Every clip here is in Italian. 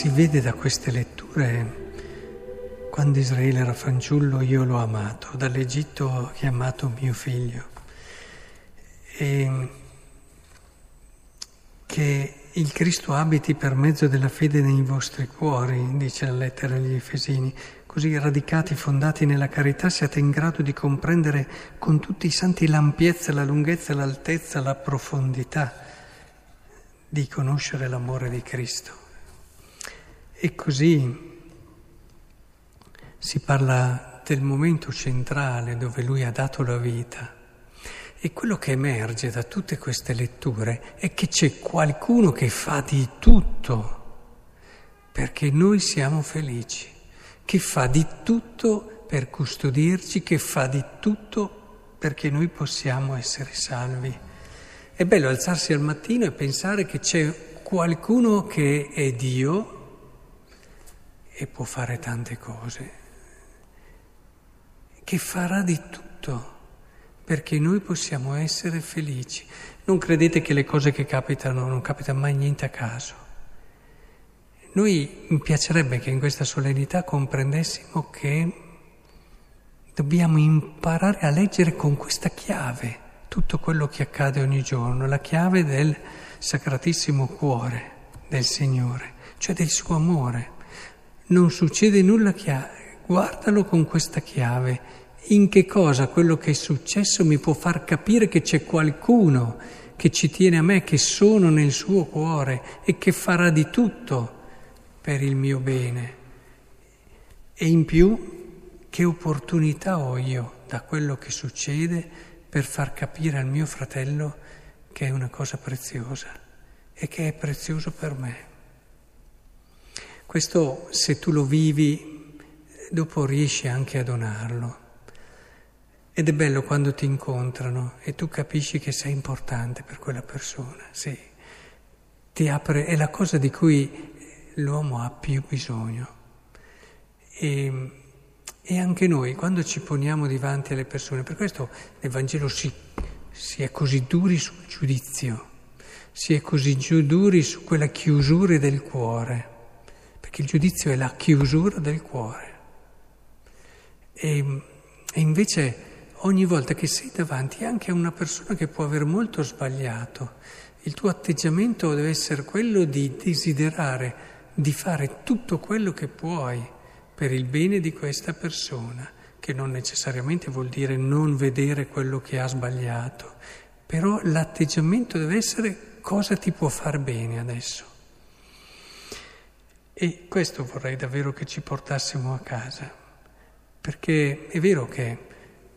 si vede da queste letture quando Israele era fanciullo io l'ho amato, dall'Egitto ho chiamato mio figlio. E che il Cristo abiti per mezzo della fede nei vostri cuori, dice la lettera agli Efesini, così radicati, fondati nella carità, siate in grado di comprendere con tutti i santi l'ampiezza, la lunghezza, l'altezza, la profondità di conoscere l'amore di Cristo. E così si parla del momento centrale dove lui ha dato la vita. E quello che emerge da tutte queste letture è che c'è qualcuno che fa di tutto perché noi siamo felici, che fa di tutto per custodirci, che fa di tutto perché noi possiamo essere salvi. È bello alzarsi al mattino e pensare che c'è qualcuno che è Dio e può fare tante cose, che farà di tutto perché noi possiamo essere felici. Non credete che le cose che capitano non capita mai niente a caso. Noi mi piacerebbe che in questa solennità comprendessimo che dobbiamo imparare a leggere con questa chiave tutto quello che accade ogni giorno, la chiave del sacratissimo cuore del Signore, cioè del suo amore non succede nulla ha. Guardalo con questa chiave. In che cosa quello che è successo mi può far capire che c'è qualcuno che ci tiene a me, che sono nel suo cuore e che farà di tutto per il mio bene. E in più, che opportunità ho io da quello che succede per far capire al mio fratello che è una cosa preziosa e che è prezioso per me. Questo se tu lo vivi, dopo riesci anche a donarlo. Ed è bello quando ti incontrano e tu capisci che sei importante per quella persona, sì. Ti apre, è la cosa di cui l'uomo ha più bisogno. E, e anche noi, quando ci poniamo davanti alle persone, per questo nel Vangelo si, si è così duri sul giudizio, si è così duri su quella chiusura del cuore perché il giudizio è la chiusura del cuore. E, e invece ogni volta che sei davanti anche a una persona che può aver molto sbagliato, il tuo atteggiamento deve essere quello di desiderare di fare tutto quello che puoi per il bene di questa persona, che non necessariamente vuol dire non vedere quello che ha sbagliato, però l'atteggiamento deve essere cosa ti può far bene adesso. E questo vorrei davvero che ci portassimo a casa, perché è vero che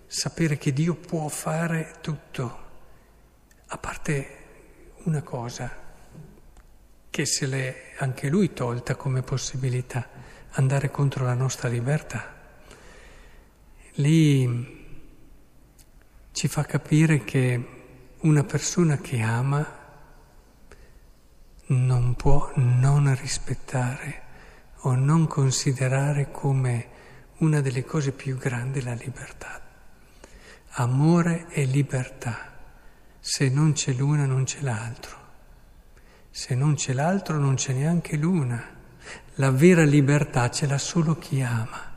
sapere che Dio può fare tutto, a parte una cosa, che se l'è anche Lui tolta come possibilità, andare contro la nostra libertà. Lì ci fa capire che una persona che ama non può non rispettare o non considerare come una delle cose più grandi la libertà. Amore e libertà. Se non c'è l'una non c'è l'altro. Se non c'è l'altro non c'è neanche l'una. La vera libertà ce l'ha solo chi ama.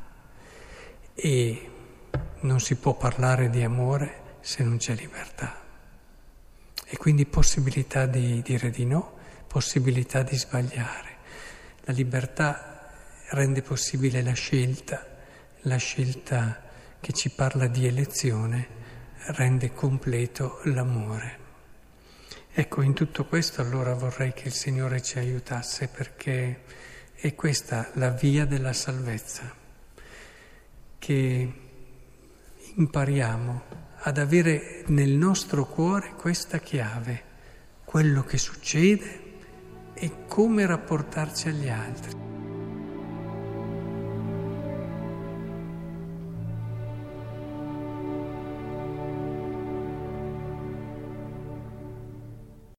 E non si può parlare di amore se non c'è libertà. E quindi possibilità di dire di no possibilità di sbagliare. La libertà rende possibile la scelta, la scelta che ci parla di elezione rende completo l'amore. Ecco, in tutto questo allora vorrei che il Signore ci aiutasse perché è questa la via della salvezza, che impariamo ad avere nel nostro cuore questa chiave, quello che succede e come rapportarci agli altri.